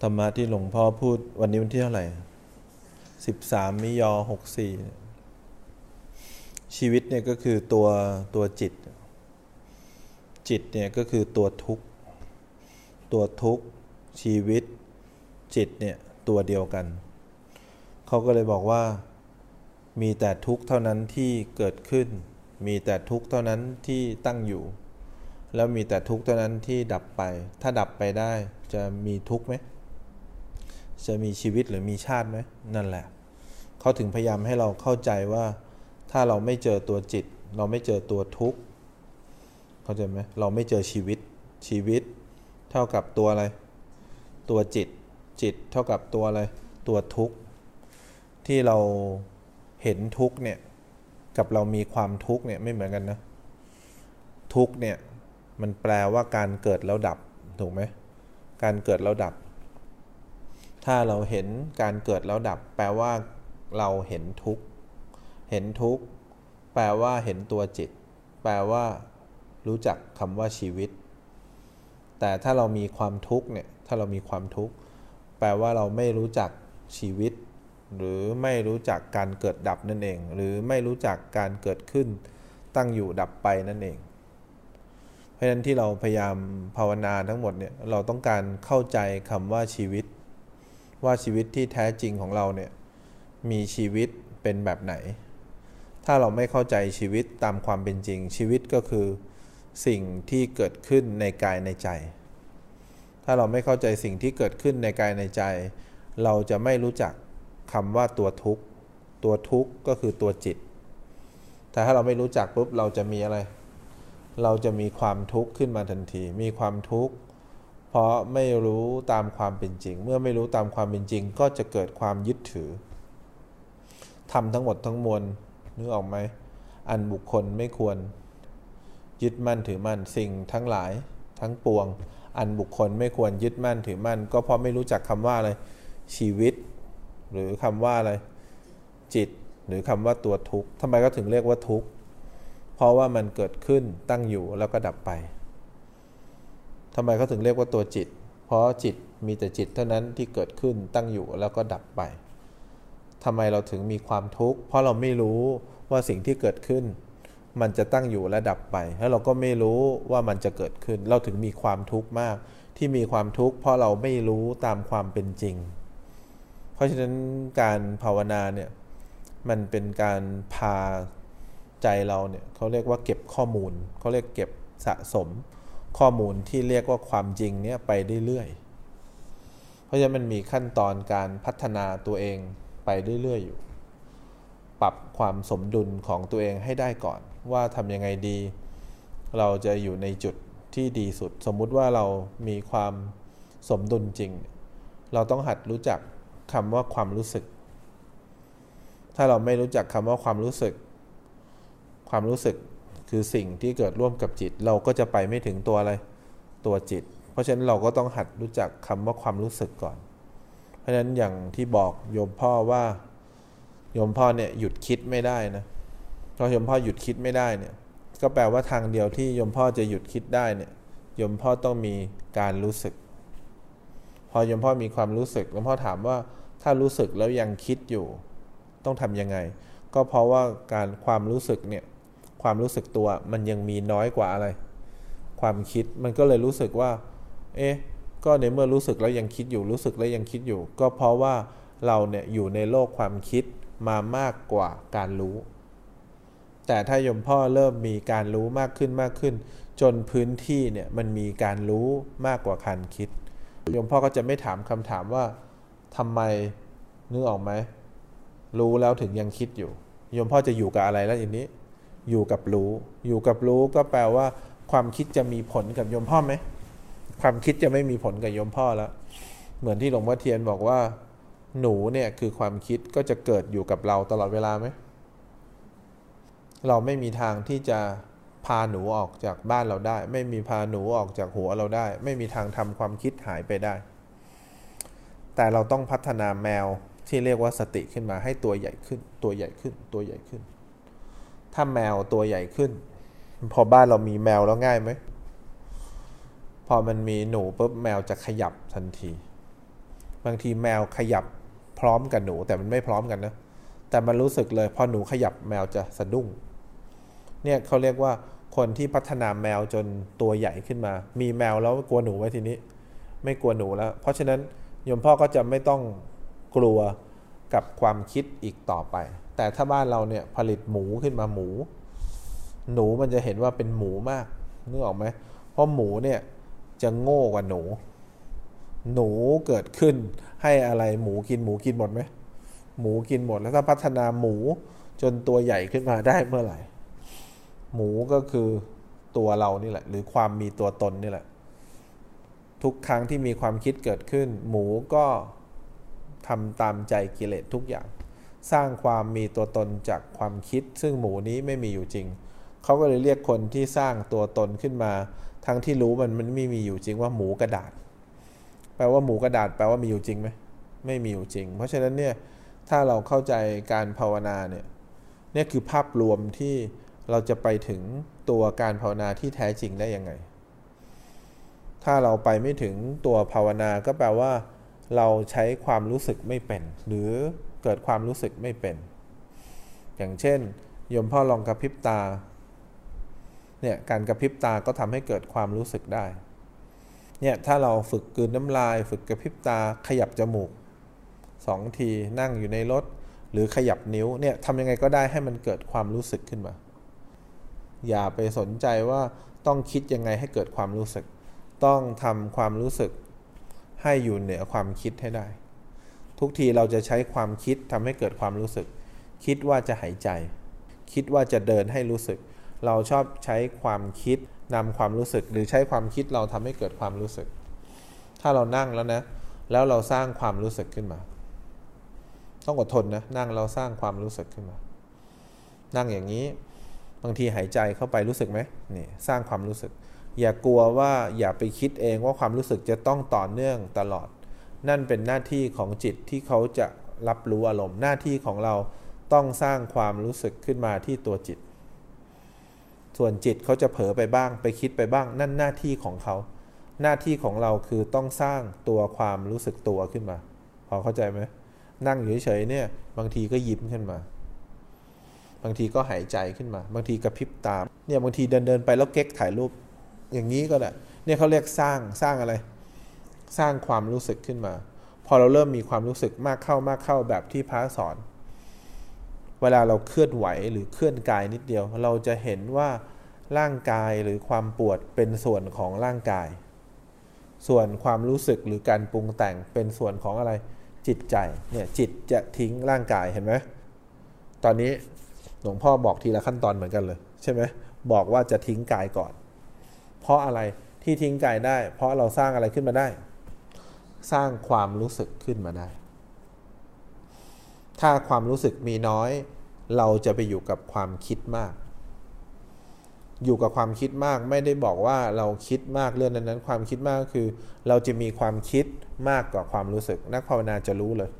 ธรรมะที่หลวงพ่อพูดวันนี้วันที่เท่าไหร่สิบสามมิยอหกสี่ชีวิตเนี่ยก็คือตัวตัวจิต จิตเนี่ยก็คือตัวทุกข์ตัวทุกข์ชีวิต จิตเนี่ยตัวเดียวกัน เขาก็เลยบอกว่ามีแต่ทุกข์เท่านั้นที่เกิดขึ้น มีแต่ทุกข์เท่านั้นที่ตั้งอยู่ แล้วมีแต่ทุกข์เท่านั้นที่ดับไป ถ้าดับไปได้จะมีทุกข์ไหม จะมีชีวิตหรือมีชาติไหมนั่นแหละเขาถึงพยายามให้เราเข้าใจว่า ถ้าเราไม่เจอตัวจิต เราไม่เจอตัวทุกข์เข้าใจไหมเราไม่เจอชีวิตชีวิต เท่ากับตัวอะไร ตัวจิตจิตเท่ากับตัวอะไรตัวทุกข์ที่เราเห็นทุกข์เนี่ยกับเรามีความทุกข์เนี่ยไม่เหมือนกันนะทุกข์เนี่ยมันแปลว่าการเกิดแล้วดับถูกไหมการเกิดแล้วดับ ถ้าเราเห็นการเกิดแล้วดับ แปลว่าเราเห็นทุกข์ เห็นทุกข์ แปลว่าเห็นตัวจิต แปลว่า รู้จักคำว่าชีวิต แต่ถ้าเรามีความทุกข์เนี่ย ถ้าเรามีความทุกข์ แปลว่าเราไม่รู้จักชีวิต หรือไม่รู้จักการเกิดดับนั่นเอง หรือไม่รู้จักการเกิดขึ้น ตั้งอยู่ดับไปนั่นเอง เพราะฉะนั้นที่เราพยายามภาวนาทั้งหมดเนี่ย เราต้องการเข้าใจคำว่าชีวิต ว่าชีวิตที่แท้จริงของเราเนี่ยมีชีวิตเป็นแบบไหน ถ้าเราไม่เข้าใจชีวิตตามความเป็นจริง ชีวิตก็คือสิ่งที่เกิดขึ้นในกายในใจ ถ้าเราไม่เข้าใจสิ่งที่เกิดขึ้นในกายในใจ เราจะไม่รู้จักคำว่าตัวทุกข์ ตัวทุกข์ก็คือตัวจิต แต่ถ้าเราไม่รู้จักปุ๊บเราจะมีอะไร เราจะมีความทุกข์ขึ้นมาทันที มีความทุกข์ เพราะไม่รู้ตามความเป็นจริง เมื่อไม่รู้ตามความเป็นจริง ก็จะเกิดความยึดถือทำทั้งหมดทั้งมวลนึกออกไหมอันบุคคลไม่ควร ยึดมั่นถือมั่นสิ่งทั้งหลายทั้งปวง อันบุคคลไม่ควรยึดมั่นถือมั่น ก็เพราะไม่รู้จักคำว่าอะไรชีวิต หรือคำว่าอะไรจิต หรือคำว่าตัวทุกข์ทำไมก็ถึงเรียกว่าทุกข์เพราะว่ามันเกิดขึ้นตั้งอยู่แล้วก็ดับไป ทำไมเขาถึงเรียกว่าตัวจิต เพราะจิตมีแต่จิตเท่านั้นที่เกิดขึ้นตั้งอยู่แล้วก็ดับไปทำไมเราถึงมีความทุกข์เพราะเราไม่รู้ว่าสิ่งที่เกิดขึ้น มันจะตั้งอยู่และดับไป แล้วเราก็ไม่รู้ว่ามันจะเกิดขึ้น เราถึงมีความทุกข์มาก ที่มีความทุกข์เพราะเราไม่รู้ตามความเป็นจริง เพราะฉะนั้นการภาวนาเนี่ยมันเป็นการพาใจเราเนี่ยเขาเรียกว่าเก็บข้อมูลเขาเรียกเก็บสะสม ข้อมูลที่เรียกว่าความจริงเนี่ยไปเรื่อยๆ เพราะฉะนั้นมันมีขั้นตอนการพัฒนาตัวเองไปเรื่อยๆอยู่ ปรับความสมดุลของตัวเองให้ได้ก่อน ว่าทำยังไงดี เราจะอยู่ในจุดที่ดีสุด สมมุติว่าเรามีความสมดุลจริง เราต้องหัดรู้จักคำว่าความรู้สึก ถ้าเราไม่รู้จักคำว่าความรู้สึก ความรู้สึก คือสิ่งที่เกิดร่วมกับจิต เราก็จะไปไม่ถึงตัวอะไรตัวจิต เพราะฉะนั้นเราก็ต้องหัดรู้จักคำว่าความรู้สึกก่อน เพราะฉะนั้นอย่างที่บอกโยมพ่อว่าโยมพ่อเนี่ยหยุดคิดไม่ได้นะเพราะโยมพ่อหยุดคิดไม่ได้เนี่ยก็แปลว่าทางเดียวที่โยมพ่อจะหยุดคิดได้เนี่ยโยมพ่อต้องมีการรู้สึก พอโยมพ่อมีความรู้สึกโยมพ่อถามว่าถ้ารู้สึกแล้วยังคิดอยู่ ต้องทํำยังไง ก็เพราะว่าการความรู้สึกเนี่ย ความรู้สึกตัวมันยังมีน้อยกว่าอะไร ความคิดมันก็เลยรู้สึกว่า เอ๊ะก็ในเมื่อรู้สึกแล้วยังคิดอยู่รู้สึกแล้วยังคิดอยู่ ก็เพราะว่าเราเนี่ยอยู่ในโลกความคิดมามากกว่าการรู้ แต่ถ้ายมพ่อเริ่มมีการรู้มากขึ้นมากขึ้น จนพื้นที่เนี่ยมันมีการรู้มากกว่าการคิดยมพ่อก็จะไม่ถามคำถามว่าทำไมนึกออกไหมรู้แล้วถึงยังคิดอยู่ยมพ่อจะอยู่กับอะไรแล้วอย่างนี้ อยู่กับรู้ อยู่กับรู้ก็แปลว่า ความคิดจะมีผลกับยมพ่อไหม ความคิดจะไม่มีผลกับโยมพ่อแล้ว เหมือนที่หลวงพ่อเทียนบอกว่า หนูเนี่ยคือความคิดก็จะเกิดอยู่กับเราตลอดเวลาไหม เราไม่มีทางที่จะพาหนูออกจากบ้านเราได้ ไม่มีพาหนูออกจากหัวเราได้ ไม่มีทางทำความคิดหายไปได้ แต่เราต้องพัฒนาแมวที่เรียกว่าสติขึ้นมาให้ตัวใหญ่ขึ้น ตัวใหญ่ขึ้น ตัวใหญ่ขึ้น ถ้าแมวตัวใหญ่ขึ้น พอบ้านเรามีแมวแล้วง่ายไหม พอมันมีหนูปุ๊บแมวจะขยับทันที บางทีแมวขยับพร้อมกับหนูแต่มันไม่พร้อมกันนะ แต่มันรู้สึกเลยพอหนูขยับแมวจะสะดุ้ง เนี่ยเขาเรียกว่าคนที่พัฒนาแมวจนตัวใหญ่ขึ้นมา มีแมวแล้วกลัวหนูไว้ทีนี้ ไม่กลัวหนูแล้ว เพราะฉะนั้นโยมพ่อก็จะไม่ต้องกลัว กับความคิดอีกต่อไป แต่ถ้าบ้านเราเนี่ยผลิตหมูขึ้นมาหมู หนูมันจะเห็นว่าเป็นหมูมากนึกออกไหมเพราะหมูเนี่ยจะโง่กว่าหนู หนูเกิดขึ้นให้อะไรหมูกินหมูกินหมดไหมหมูกินหมดแล้วถ้าพัฒนาหมูจนตัวใหญ่ขึ้นมาได้เมื่อไหร่ หมูก็คือตัวเรานี่แหละ หรือความมีตัวตนนี่แหละ ทุกครั้งที่มีความคิดเกิดขึ้น หมูก็ ทำตามใจกิเลสทุกอย่าง สร้างความมีตัวตนจากความคิด ซึ่งหมูนี้ไม่มีอยู่จริง เขาก็เลยเรียกคนที่สร้างตัวตนขึ้นมา ทั้งที่รู้มันมันไม่มีอยู่จริงว่าหมูกระดาษ แปลว่าหมูกระดาษ แปลว่ามีอยู่จริงไหมไม่มีอยู่จริง เพราะฉะนั้นเนี่ยถ้าเราเข้าใจการภาวนาเนี่ยนี่คือภาพรวมที่เราจะไปถึงตัวการภาวนาที่แท้จริงได้ยังไง ถ้าเราไปไม่ถึงตัวภาวนาก็แปลว่า เราใช้ความรู้สึกไม่เป็น หรือเกิดความรู้สึกไม่เป็น อย่างเช่นยมพ่อลองกระพริบตาเนี่ยการกระพริบตาก็ทำให้เกิดความรู้สึกได้เนี่ยถ้าเราฝึกกืนน้ำลาย ฝึกกระพริบตาขยับจมูกสองทีนั่งอยู่ในรถ หรือขยับนิ้วเนี่ยทำยังไงก็ได้ให้มันเกิดความรู้สึกขึ้นมา อย่าไปสนใจว่าต้องคิดยังไงให้เกิดความรู้สึก ต้องทำความรู้สึก ให้อยู่เหนือความคิดให้ได้ ทุกทีเราจะใช้ความคิดทำให้เกิดความรู้สึก คิดว่าจะหายใจ คิดว่าจะเดินให้รู้สึก เราชอบใช้ความคิดนำความรู้สึก หรือใช้ความคิดเราทำให้เกิดความรู้สึก ถ้าเรานั่งแล้วนะ แล้วเราสร้างความรู้สึกขึ้นมา ต้องอดทนนะนั่งเราสร้างความรู้สึกขึ้นมา นั่งอย่างนี้บางทีหายใจเข้าไปรู้สึกไหมนี่สร้างความรู้สึก อย่ากลัวว่าอย่าไปคิดเองว่าความรู้สึกจะต้องต่อเนื่องตลอด นั่นเป็นหน้าที่ของจิตที่เขาจะรับรู้อารมณ์หน้าที่ของเราต้องสร้างความรู้สึกขึ้นมาที่ตัวจิต ส่วนจิตเขาจะเผลอไปบ้าง ไปคิดไปบ้าง นั่นหน้าที่ของเขา หน้าที่ของเราคือต้องสร้างตัวความรู้สึกตัวขึ้นมา พอเข้าใจไหมนั่งอยู่เฉยๆเนี่ย บางทีก็ยิ้มขึ้นมา บางทีก็หายใจขึ้นมา บางทีกระพริบตาเนี่ยบางทีเดินเดินไปแล้วเก๊กถ่ายรูป อย่างนี้ก็ได้เนี่ยเขาเรียกสร้างสร้างอะไร สร้างความรู้สึกขึ้นมา พอเราเริ่มมีความรู้สึกมากเข้ามากเข้าแบบที่พระสอน เวลาเราเคลื่อนไหวหรือเคลื่อนกายนิดเดียว เราจะเห็นว่าร่างกายหรือความปวดเป็นส่วนของร่างกาย ส่วนความรู้สึกหรือการปรุงแต่งเป็นส่วนของอะไรจิตใจเนี่ยจิตจะทิ้งร่างกายเห็นไหมตอนนี้หลวงพ่อบอกทีละขั้นตอนเหมือนกันเลย ใช่ไหมบอกว่าจะทิ้งกายก่อน เพราะอะไรที่ทิ้งกายได้ เพราะเราสร้างอะไรขึ้นมาได้ สร้างความรู้สึกขึ้นมาได้ ถ้าความรู้สึกมีน้อย เราจะไปอยู่กับความคิดมาก อยู่กับความคิดมากไม่ได้บอกว่าเราคิดมากเรื่องนั้น ๆ ความคิดมากคือ เราจะมีความคิดมากกว่าความรู้สึก นักภาวนาจะรู้เลย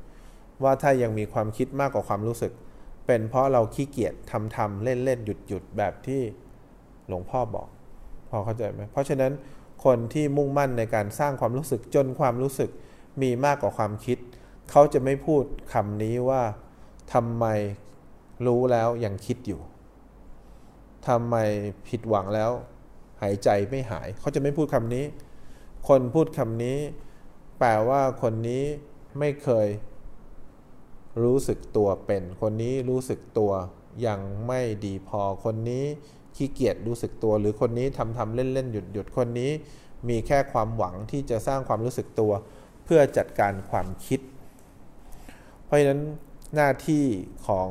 ว่าถ้ายังมีความคิดมากกว่าความรู้สึก เป็นเพราะเราขี้เกียจทำทำเล่นเล่นหยุดหยุดแบบที่หลวงพ่อบอก พอเข้าใจไหมเพราะฉะนั้นคนที่มุ่งมั่นในการสร้างความรู้สึกจนความรู้สึกมีมากกว่าความคิด เขาจะไม่พูดคำนี้ว่าทำไมรู้แล้วยังคิดอยู่ทำไมผิดหวังแล้ว หายใจไม่หาย เขาจะไม่พูดคำนี้ คนพูดคำนี้ แปลว่าคนนี้ไม่เคย รู้สึกตัวเป็น คนนี้รู้สึกตัวยังไม่ดีพอคนนี้ ขี้เกียจรู้สึกตัว หรือคนนี้ทำทำเล่นเล่นหยุดหยุดคนนี้ มีแค่ความหวังที่จะสร้างความรู้สึกตัว เพื่อจัดการความคิด เพราะฉะนั้นหน้าที่ของ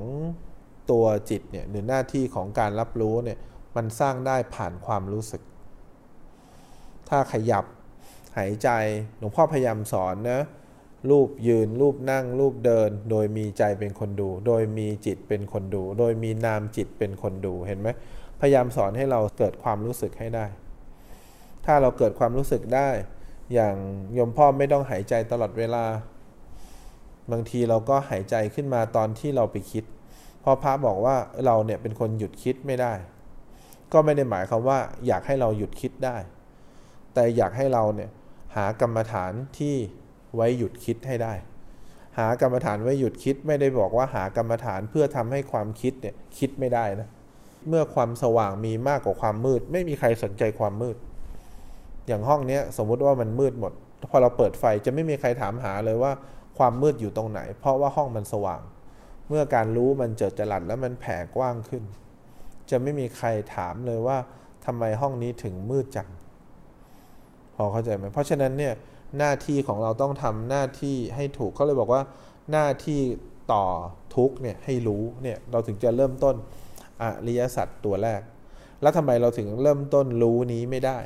ตัวจิตเนี่ยหรือหน้าที่ของการรับรู้เนี่ยมันสร้างได้ผ่านความรู้สึก ถ้าขยับหายใจหลวงพ่อพยายามสอนนะรูปยืนรูปนั่งรูปเดิน โดยมีใจเป็นคนดู โดยมีจิตเป็นคนดู โดยมีนามจิตเป็นคนดูเห็นไหม พยายามสอนให้เราเกิดความรู้สึกให้ได้ ถ้าเราเกิดความรู้สึกได้ อย่างยมพ่อไม่ต้องหายใจตลอดเวลา บางทีเราก็หายใจขึ้นมาตอนที่เราไปคิดพอพระบอกว่าเราเนี่ยเป็นคนหยุดคิดไม่ได้ ก็ไม่ได้หมายความว่าอยากให้เราหยุดคิดได้ แต่อยากให้เราเนี่ยหากรรมฐานที่ไว้หยุดคิดให้ได้ หากรรมฐานไว้หยุดคิดไม่ได้บอกว่าหากรรมฐานเพื่อทำให้ความคิดเนี่ยคิดไม่ได้นะ เมื่อความสว่างมีมากกว่าความมืด ไม่มีใครสนใจความมืด อย่างห้องเนี้ยสมมุติว่ามันมืดหมด พอเราเปิดไฟจะไม่มีใครถามหาเลยว่าความมืดอยู่ตรงไหน เพราะว่าห้องมันสว่าง เมื่อการรู้มันเจิดจรัสแล้วมันแผ่กว้างขึ้น จะไม่มีใครถามเลยว่าทำไมห้องนี้ถึงมืดจัง พอเข้าใจไหมเพราะฉะนั้นเนี่ยหน้าที่ของเราต้องทำหน้าที่ให้ถูกเขาเลยบอกว่าหน้าที่ต่อทุกเนี่ยให้รู้เนี่ยเราถึงจะเริ่มต้น อริยสัจตัวแรก แล้วทำไมเราถึงเริ่มต้นรู้นี้ไม่ได้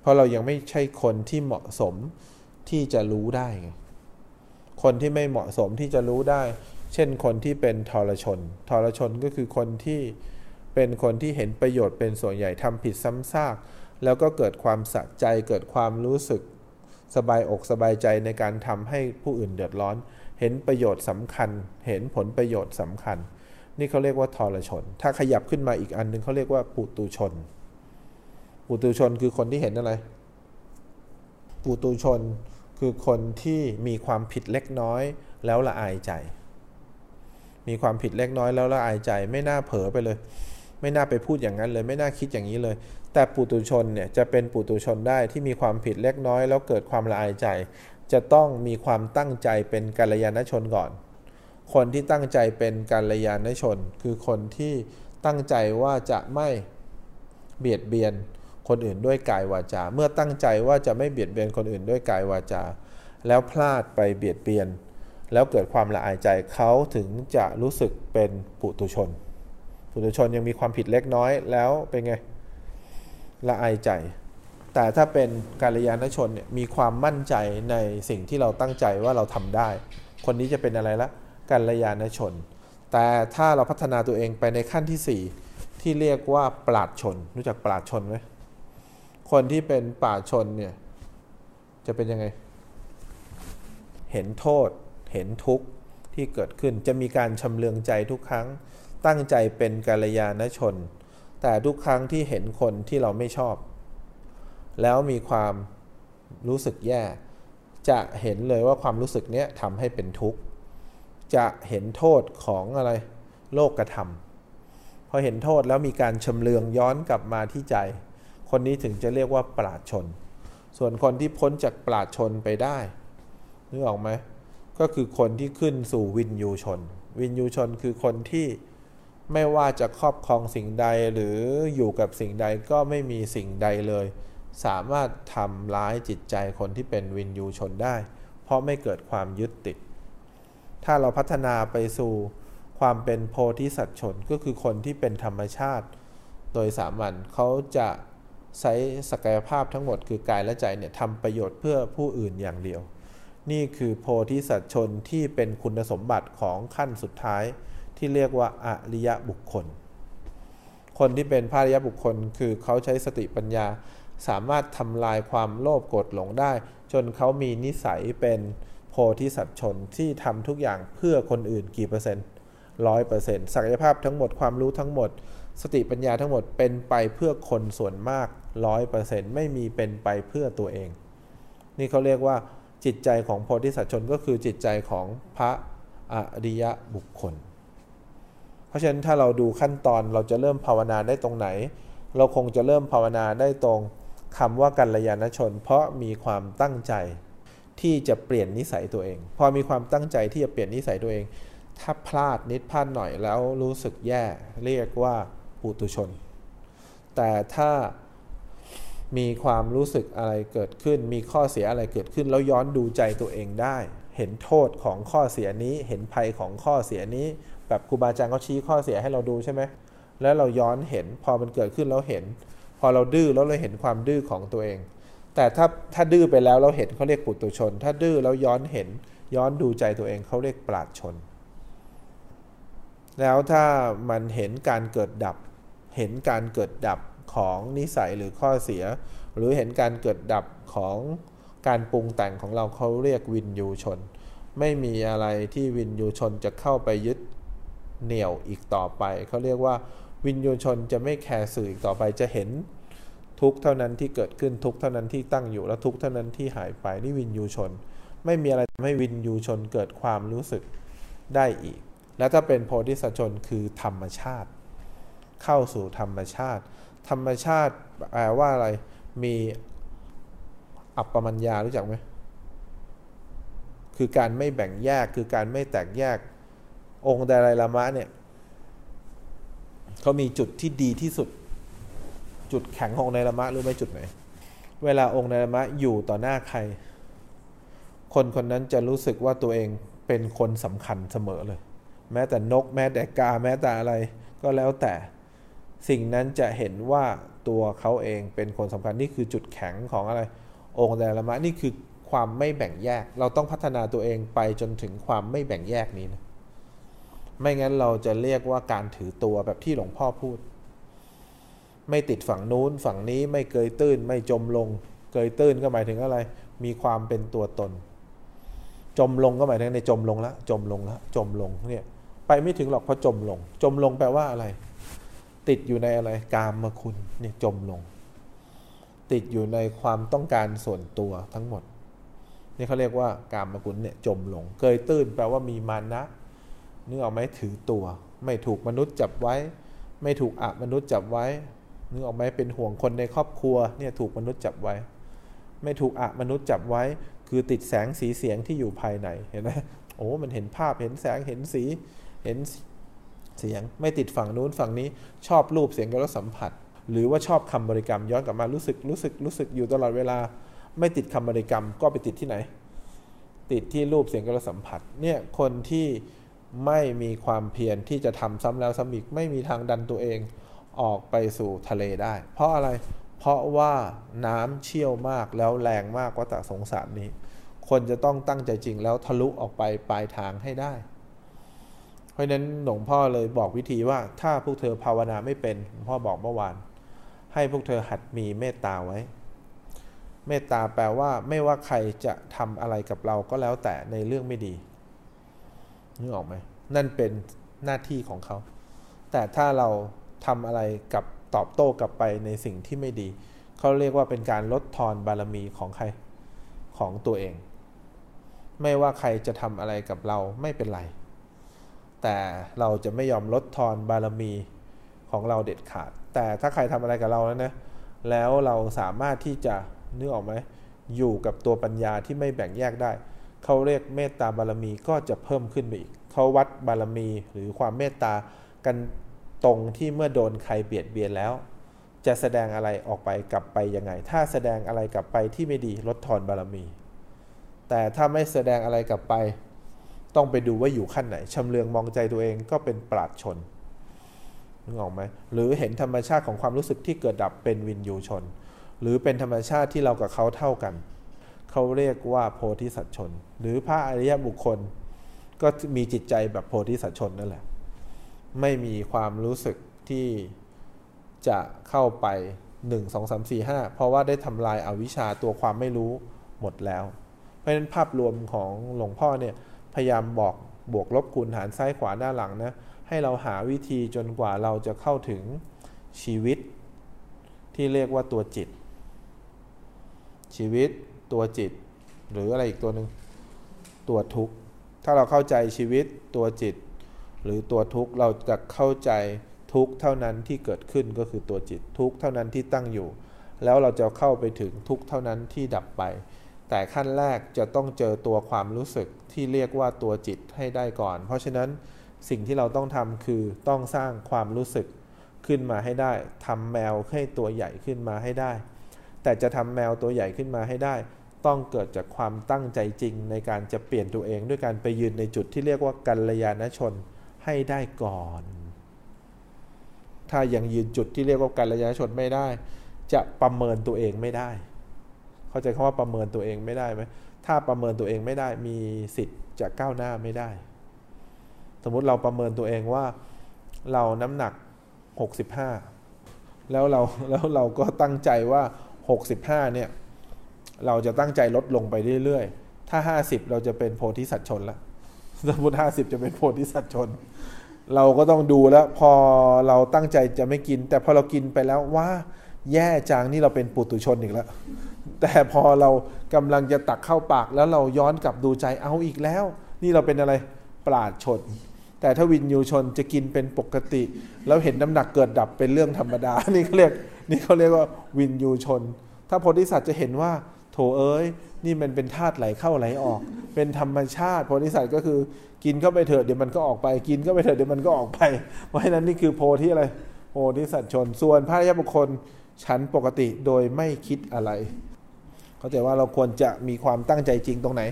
เพราะเรายังไม่ใช่คนที่เหมาะสมที่จะรู้ได้ คนที่ไม่เหมาะสมที่จะรู้ได้ เช่นคนที่เป็นทรชน ทรชนก็คือคนที่เป็นคนที่เห็นประโยชน์เป็นส่วนใหญ่ทำผิดซ้ำซาก แล้วก็เกิดความสะใจเกิดความรู้สึกสบายอกสบายใจในการทำให้ผู้อื่นเดือดร้อน เห็นประโยชน์สำคัญ เห็นผลประโยชน์สำคัญ นี่เขาเรียกว่าทรชน ถ้าขยับขึ้นมาอีกอันหนึ่งเขาเรียกว่าปุตุชน ปุตุชนคือคนที่เห็นอะไร ปุตุชนคือคนที่มีความผิดเล็กน้อยแล้วละอายใจ มีความผิดเล็กน้อยแล้วละอายใจ ไม่น่าเผลอไปเลย ไม่น่าไปพูดอย่างนั้นเลย ไม่น่าคิดอย่างนี้เลย แต่ปุตุชนเนี่ยจะเป็นปุตุชนได้ที่มีความผิดเล็กน้อย แล้วเกิดความละอายใจ จะต้องมีความตั้งใจเป็นกัลยาณชนก่อน คนที่ตั้งใจเป็นกัลยาณชน คือคนที่ตั้งใจว่าจะไม่เบียดเบียนคนอื่นด้วยกายวาจา เมื่อตั้งใจว่าจะไม่เบียดเบียนคนอื่นด้วยกายวาจา แล้วพลาดไปเบียดเบียน แล้วเกิดความละอายใจเขาถึงจะรู้สึกเป็นปุตุชน ปุตุชนยังมีความผิดเล็กน้อยแล้วเป็นไงละอายใจ แต่ถ้าเป็นกาลยานชนเนี่ยมีความมั่นใจในสิ่งที่เราตั้งใจว่าเราทำได้ คนนี้จะเป็นอะไรละ กาลยานชน แต่ถ้าเราพัฒนาตัวเองไปในขั้นที่ 4 ที่เรียกว่าปราดชน รู้จักปราดชนไหมคนที่เป็นป่าชนเนี่ยจะเป็นยังไง เห็นโทษ เห็นทุกข์ที่เกิดขึ้นจะมีการชำเลืองใจทุกครั้ง ตั้งใจเป็นกาลยานชน แต่ทุกครั้งที่เห็นคนที่เราไม่ชอบ แล้วมีความรู้สึกแย่ จะเห็นเลยว่าความรู้สึกเนี้ยทำให้เป็นทุกข์ จะเห็นโทษของอะไรโลกกระทำพอเห็นโทษแล้วมีการชำเลืองย้อนกลับมาที่ใจ คนนี้ถึงจะเรียกว่าปราดชน ส่วนคนที่พ้นจากปราดชนไปได้นึกออกไหมก็คือคนที่ขึ้นสู่วินยูชน วินยูชนคือคนที่ไม่ว่าจะครอบครองสิ่งใดหรืออยู่กับสิ่งใดก็ไม่มีสิ่งใดเลย สามารถทำร้ายจิตใจคนที่เป็นวินยูชนได้ เพราะไม่เกิดความยึดติด ถ้าเราพัฒนาไปสู่ความเป็นโพธิสัตว์ชนก็คือคนที่เป็นธรรมชาติ โดยสามัญเขาจะใช้ศักยภาพทั้งหมดคือกายและใจเนี่ยทำประโยชน์เพื่อผู้อื่นอย่างเดียว นี่คือโพธิสัตว์ชนที่เป็นคุณสมบัติของขั้นสุดท้ายที่เรียกว่าอริยบุคคล คนที่เป็นพระอริยบุคคล คือเขาใช้สติปัญญาสามารถทำลายความโลภโกรธหลงได้ จนเขามีนิสัยเป็น พธิสัตว์ชนที่ทำทุกอย่างเพื่อคนอื่นกี่เปอร์เซ็นต์ร้อยเปอร์เซ็นต์ศักยภาพทั้งหมดความรู้ทั้งหมด สติปัญญาทั้งหมดเป็นไปเพื่อคนส่วนมากร้อยเปอร์เซ็นต์ไม่มีเป็นไปเพื่อตัวเอง นี่เขาเรียกว่าจิตใจของโพธิสัตว์ชนก็คือจิตใจของพระอริยบุคคล เพราะฉะนั้นถ้าเราดูขั้นตอนเราจะเริ่มภาวนาได้ตรงไหน เราคงจะเริ่มภาวนาได้ตรงคำว่ากัลยาณชน เพราะมีความตั้งใจ ที่จะเปลี่ยนนิสัยตัวเอง พอมีความตั้งใจที่จะเปลี่ยนนิสัยตัวเอง ถ้าพลาดนิดพลาดหน่อยแล้วรู้สึกแย่เรียกว่าปุตุชน แต่ถ้ามีความรู้สึกอะไรเกิดขึ้น มีข้อเสียอะไรเกิดขึ้น แล้วย้อนดูใจตัวเองได้ เห็นโทษของข้อเสียนี้ เห็นภัยของข้อเสียนี้ แบบครูบาอาจารย์เขาชี้ข้อเสียให้เราดูใช่ไหมแล้วเราย้อนเห็นพอมันเกิดขึ้นแล้วเห็น พอเราดื้อแล้วเราเห็นความดื้อของตัวเอง แต่ถ้าถ้าดื้อไปแล้วเราเห็นเขาเรียกปุตุชน ถ้าดื้อแล้วย้อนเห็นย้อนดูใจตัวเองเขาเรียกปราดชน แล้วถ้ามันเห็นการเกิดดับ เห็นการเกิดดับของนิสัยหรือข้อเสีย หรือเห็นการเกิดดับของการปรุงแต่งของเราเขาเรียกวินยูชน ไม่มีอะไรที่วินยูชนจะเข้าไปยึดเหนี่ยวอีกต่อไป เขาเรียกว่าวินยูชนจะไม่แคร์สื่ออีกต่อไปจะเห็น ทุกเท่านั้นที่เกิดขึ้นทุกเท่านั้นที่ตั้งอยู่แล้วทุกเท่านั้นที่หายไปนี่วินยูชน ไม่มีอะไรทำให้วินยูชนเกิดความรู้สึกได้อีก แล้วถ้าเป็นโพธิสัตว์ชนคือธรรมชาติ เข้าสู่ธรรมชาติ ธรรมชาติแปลว่าอะไรมีอัปปมัญญารู้จักไหมคือการไม่แบ่งแยกคือการไม่แตกแยกองค์ไดไลลามะเนี่ยเขามีจุดที่ดีที่สุด จุดแข็งของไดลามะรู้ไหมจุดไหน เวลาองค์ไดลามะอยู่ต่อหน้าใคร คนคนนั้นจะรู้สึกว่าตัวเองเป็นคนสำคัญเสมอเลย แม้แต่นกแม้แต่กาแม้แต่อะไร ก็แล้วแต่สิ่งนั้นจะเห็นว่าตัวเขาเองเป็นคนสำคัญนี่คือจุดแข็งของอะไร องค์ไดลามะนี่คือความไม่แบ่งแยก เราต้องพัฒนาตัวเองไปจนถึงความไม่แบ่งแยกนี้นะไม่งั้นเราจะเรียกว่าการถือตัวแบบที่หลวงพ่อพูด ไม่ติดฝั่งนู้นฝั่งนี้ไม่เกยตื้นไม่จมลง เกยตื้นก็หมายถึงอะไร มีความเป็นตัวตน จมลงก็หมายถึงในจมลงแล้วจมลงแล้วจมลงเนี่ยไปไม่ถึงหรอกเพราะจมลง จมลงแปลว่าอะไร ติดอยู่ในอะไรกามมคุณเนี่ยจมลง ติดอยู่ในความต้องการส่วนตัวทั้งหมดนี่เขาเรียกว่ากามกุลเนี่ยจมลง เกยตื้นแปลว่ามีมานะนึกออกไหมถือตัว ไม่ถูกมนุษย์จับไว้ ไม่ถูกอะมนุษย์จับไว้ นึกออกไหมเป็นห่วงคนในครอบครัวเนี่ยถูกมนุษย์จับไว้ ไม่ถูกอะมนุษย์จับไว้ คือติดแสงสีเสียงที่อยู่ภายในเห็นไหมโอ้มันเห็นภาพเห็นแสงเห็นสีเห็นเสียงไม่ติดฝั่งนู้นฝั่งนี้ชอบรูปเสียงกับรสสัมผัส หรือว่าชอบคำบริกรรมย้อนกลับมารู้สึกรู้สึกรู้สึกอยู่ตลอดเวลา ไม่ติดคำบริกรรมก็ไปติดที่ไหน ติดที่รูปเสียงกระสัมผัสเนี่ยคนที่ไม่มีความเพียรที่จะทำซ้ำแล้วซ้ำอีกไม่มีทางดันตัวเอง ออกไปสู่ทะเลได้ เพราะอะไรเพราะว่าน้ำเชี่ยวมากแล้วแรงมากกว่าต่สงสารนี้ คนจะต้องตั้งใจจริงแล้วทะลุออกไปปลายทางให้ได้ เพราะนั้นหลวงพ่อเลยบอกวิธีว่าถ้าพวกเธอภาวนาไม่เป็นหลวงพ่อบอกเมื่อวาน ให้พวกเธอหัดมีเมตตาไว้ เมตตาแปลว่าไม่ว่าใครจะทำอะไรกับเราก็แล้วแต่ในเรื่องไม่ดีนึกออกไหมนั่นเป็นหน้าที่ของเขา แต่ถ้าเรา ทำอะไรกับตอบโต้กลับไปในสิ่งที่ไม่ดี เขาเรียกว่าเป็นการลดทอนบารมีของใครของตัวเอง ไม่ว่าใครจะทำอะไรกับเราไม่เป็นไร แต่เราจะไม่ยอมลดทอนบารมีของเราเด็ดขาด แต่ถ้าใครทำอะไรกับเราแล้วนะแล้วเราสามารถที่จะนึกออกไหมอยู่กับตัวปัญญาที่ไม่แบ่งแยกได้ เขาเรียกเมตตาบารมีก็จะเพิ่มขึ้นไปอีก เขาวัดบารมีหรือความเมตตากัน ตรงที่เมื่อโดนใครเบียดเบียนแล้ว จะแสดงอะไรออกไปกลับไปยังไง ถ้าแสดงอะไรกลับไปที่ไม่ดีลดทอนบารมี แต่ถ้าไม่แสดงอะไรกลับไป ต้องไปดูว่าอยู่ขั้นไหนชำเลืองมองใจตัวเองก็เป็นปราดชนนึกออกไหมหรือเห็นธรรมชาติของความรู้สึกที่เกิดดับเป็นวินยูชน หรือเป็นธรรมชาติที่เรากับเขาเท่ากัน เขาเรียกว่าโพธิสัตว์ชน หรือพระอริยบุคคล ก็มีจิตใจแบบโพธิสัตว์ชนนั่นแหละ ไม่มีความรู้สึกที่จะเข้าไป 1 2 3 4 5 เพราะว่าได้ทำลายอาวิชชาตัวความไม่รู้หมดแล้ว เพราะฉะนั้นภาพรวมของหลวงพ่อเนี่ยพยายามบอกบวกลบคูณหารซ้ายขวาหน้าหลังนะให้เราหาวิธีจนกว่าเราจะเข้าถึงชีวิตที่เรียกว่าตัวจิต ชีวิตตัวจิต หรืออะไรอีกตัวหนึ่งตัวทุกข์ถ้าเราเข้าใจชีวิตตัวจิต หรือตัวทุกข์เราจะเข้าใจทุกข์เท่านั้นที่เกิดขึ้นก็คือตัวจิตทุกข์เท่านั้นที่ตั้งอยู่ แล้วเราจะเข้าไปถึงทุกข์เท่านั้นที่ดับไป แต่ขั้นแรกจะต้องเจอตัวความรู้สึกที่เรียกว่าตัวจิตให้ได้ก่อน เพราะฉะนั้นสิ่งที่เราต้องทำคือต้องสร้างความรู้สึกขึ้นมาให้ได้ทำแมวให้ตัวใหญ่ขึ้นมาให้ได้ แต่จะทำแมวตัวใหญ่ขึ้นมาให้ได้ ต้องเกิดจากความตั้งใจจริงในการจะเปลี่ยนตัวเองด้วยการไปยืนในจุดที่เรียกว่ากัลยาณชน ให้ได้ก่อน ถ้ายังยืนจุดที่เรียกว่ากัลยาณชนไม่ได้ จะประเมินตัวเองไม่ได้ เข้าใจคำว่าประเมินตัวเองไม่ได้ไหมถ้าประเมินตัวเองไม่ได้มีสิทธิ์จะก้าวหน้าไม่ได้ สมมุติเราประเมินตัวเองว่าเราน้ำหนัก 65 แล้วเราแล้วเราก็ตั้งใจว่า 65 เนี่ย เราจะตั้งใจลดลงไปเรื่อยๆ ถ้า 50 เราจะเป็นโพธิสัตว์ชนและ สมมติ50จะเป็นโพธิสัตว์ชน เราก็ต้องดูแล้วพอเราตั้งใจจะไม่กิน แต่พอเรากินไปแล้วว่าแย่จังนี่เราเป็นปุตุชนอีกแล้ว แต่พอเรากำลังจะตักเข้าปากแล้วเราย้อนกลับดูใจเอาอีกแล้ว นี่เราเป็นอะไรปราดชน แต่ถ้าวินยูชนจะกินเป็นปกติ แล้วเห็นน้ำหนักเกิดดับเป็นเรื่องธรรมดา นี่เขาเรียกนี่เขาเรียกว่าวินยูชน ถ้าโพธิสัตว์จะเห็นว่าโถเอ้ย นี่มันเป็นธาตุไหลเข้าไหลออก เป็นธรรมชาติโพธิสัตว์ก็คือกินเข้าไปเถอะเดี๋ยวมันก็ออกไป กินเข้าไปเถอะเดี๋ยวมันก็ออกไป เพราะฉะนั้นนี่คือโพธิอะไรโพธิสัตว์ชน ส่วนพระยาบุคคลชั้นปกติโดยไม่คิดอะไร เข้าใจว่าเราควรจะมีความตั้งใจจริงตรงไหน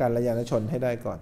การระยะชนให้ได้ก่อน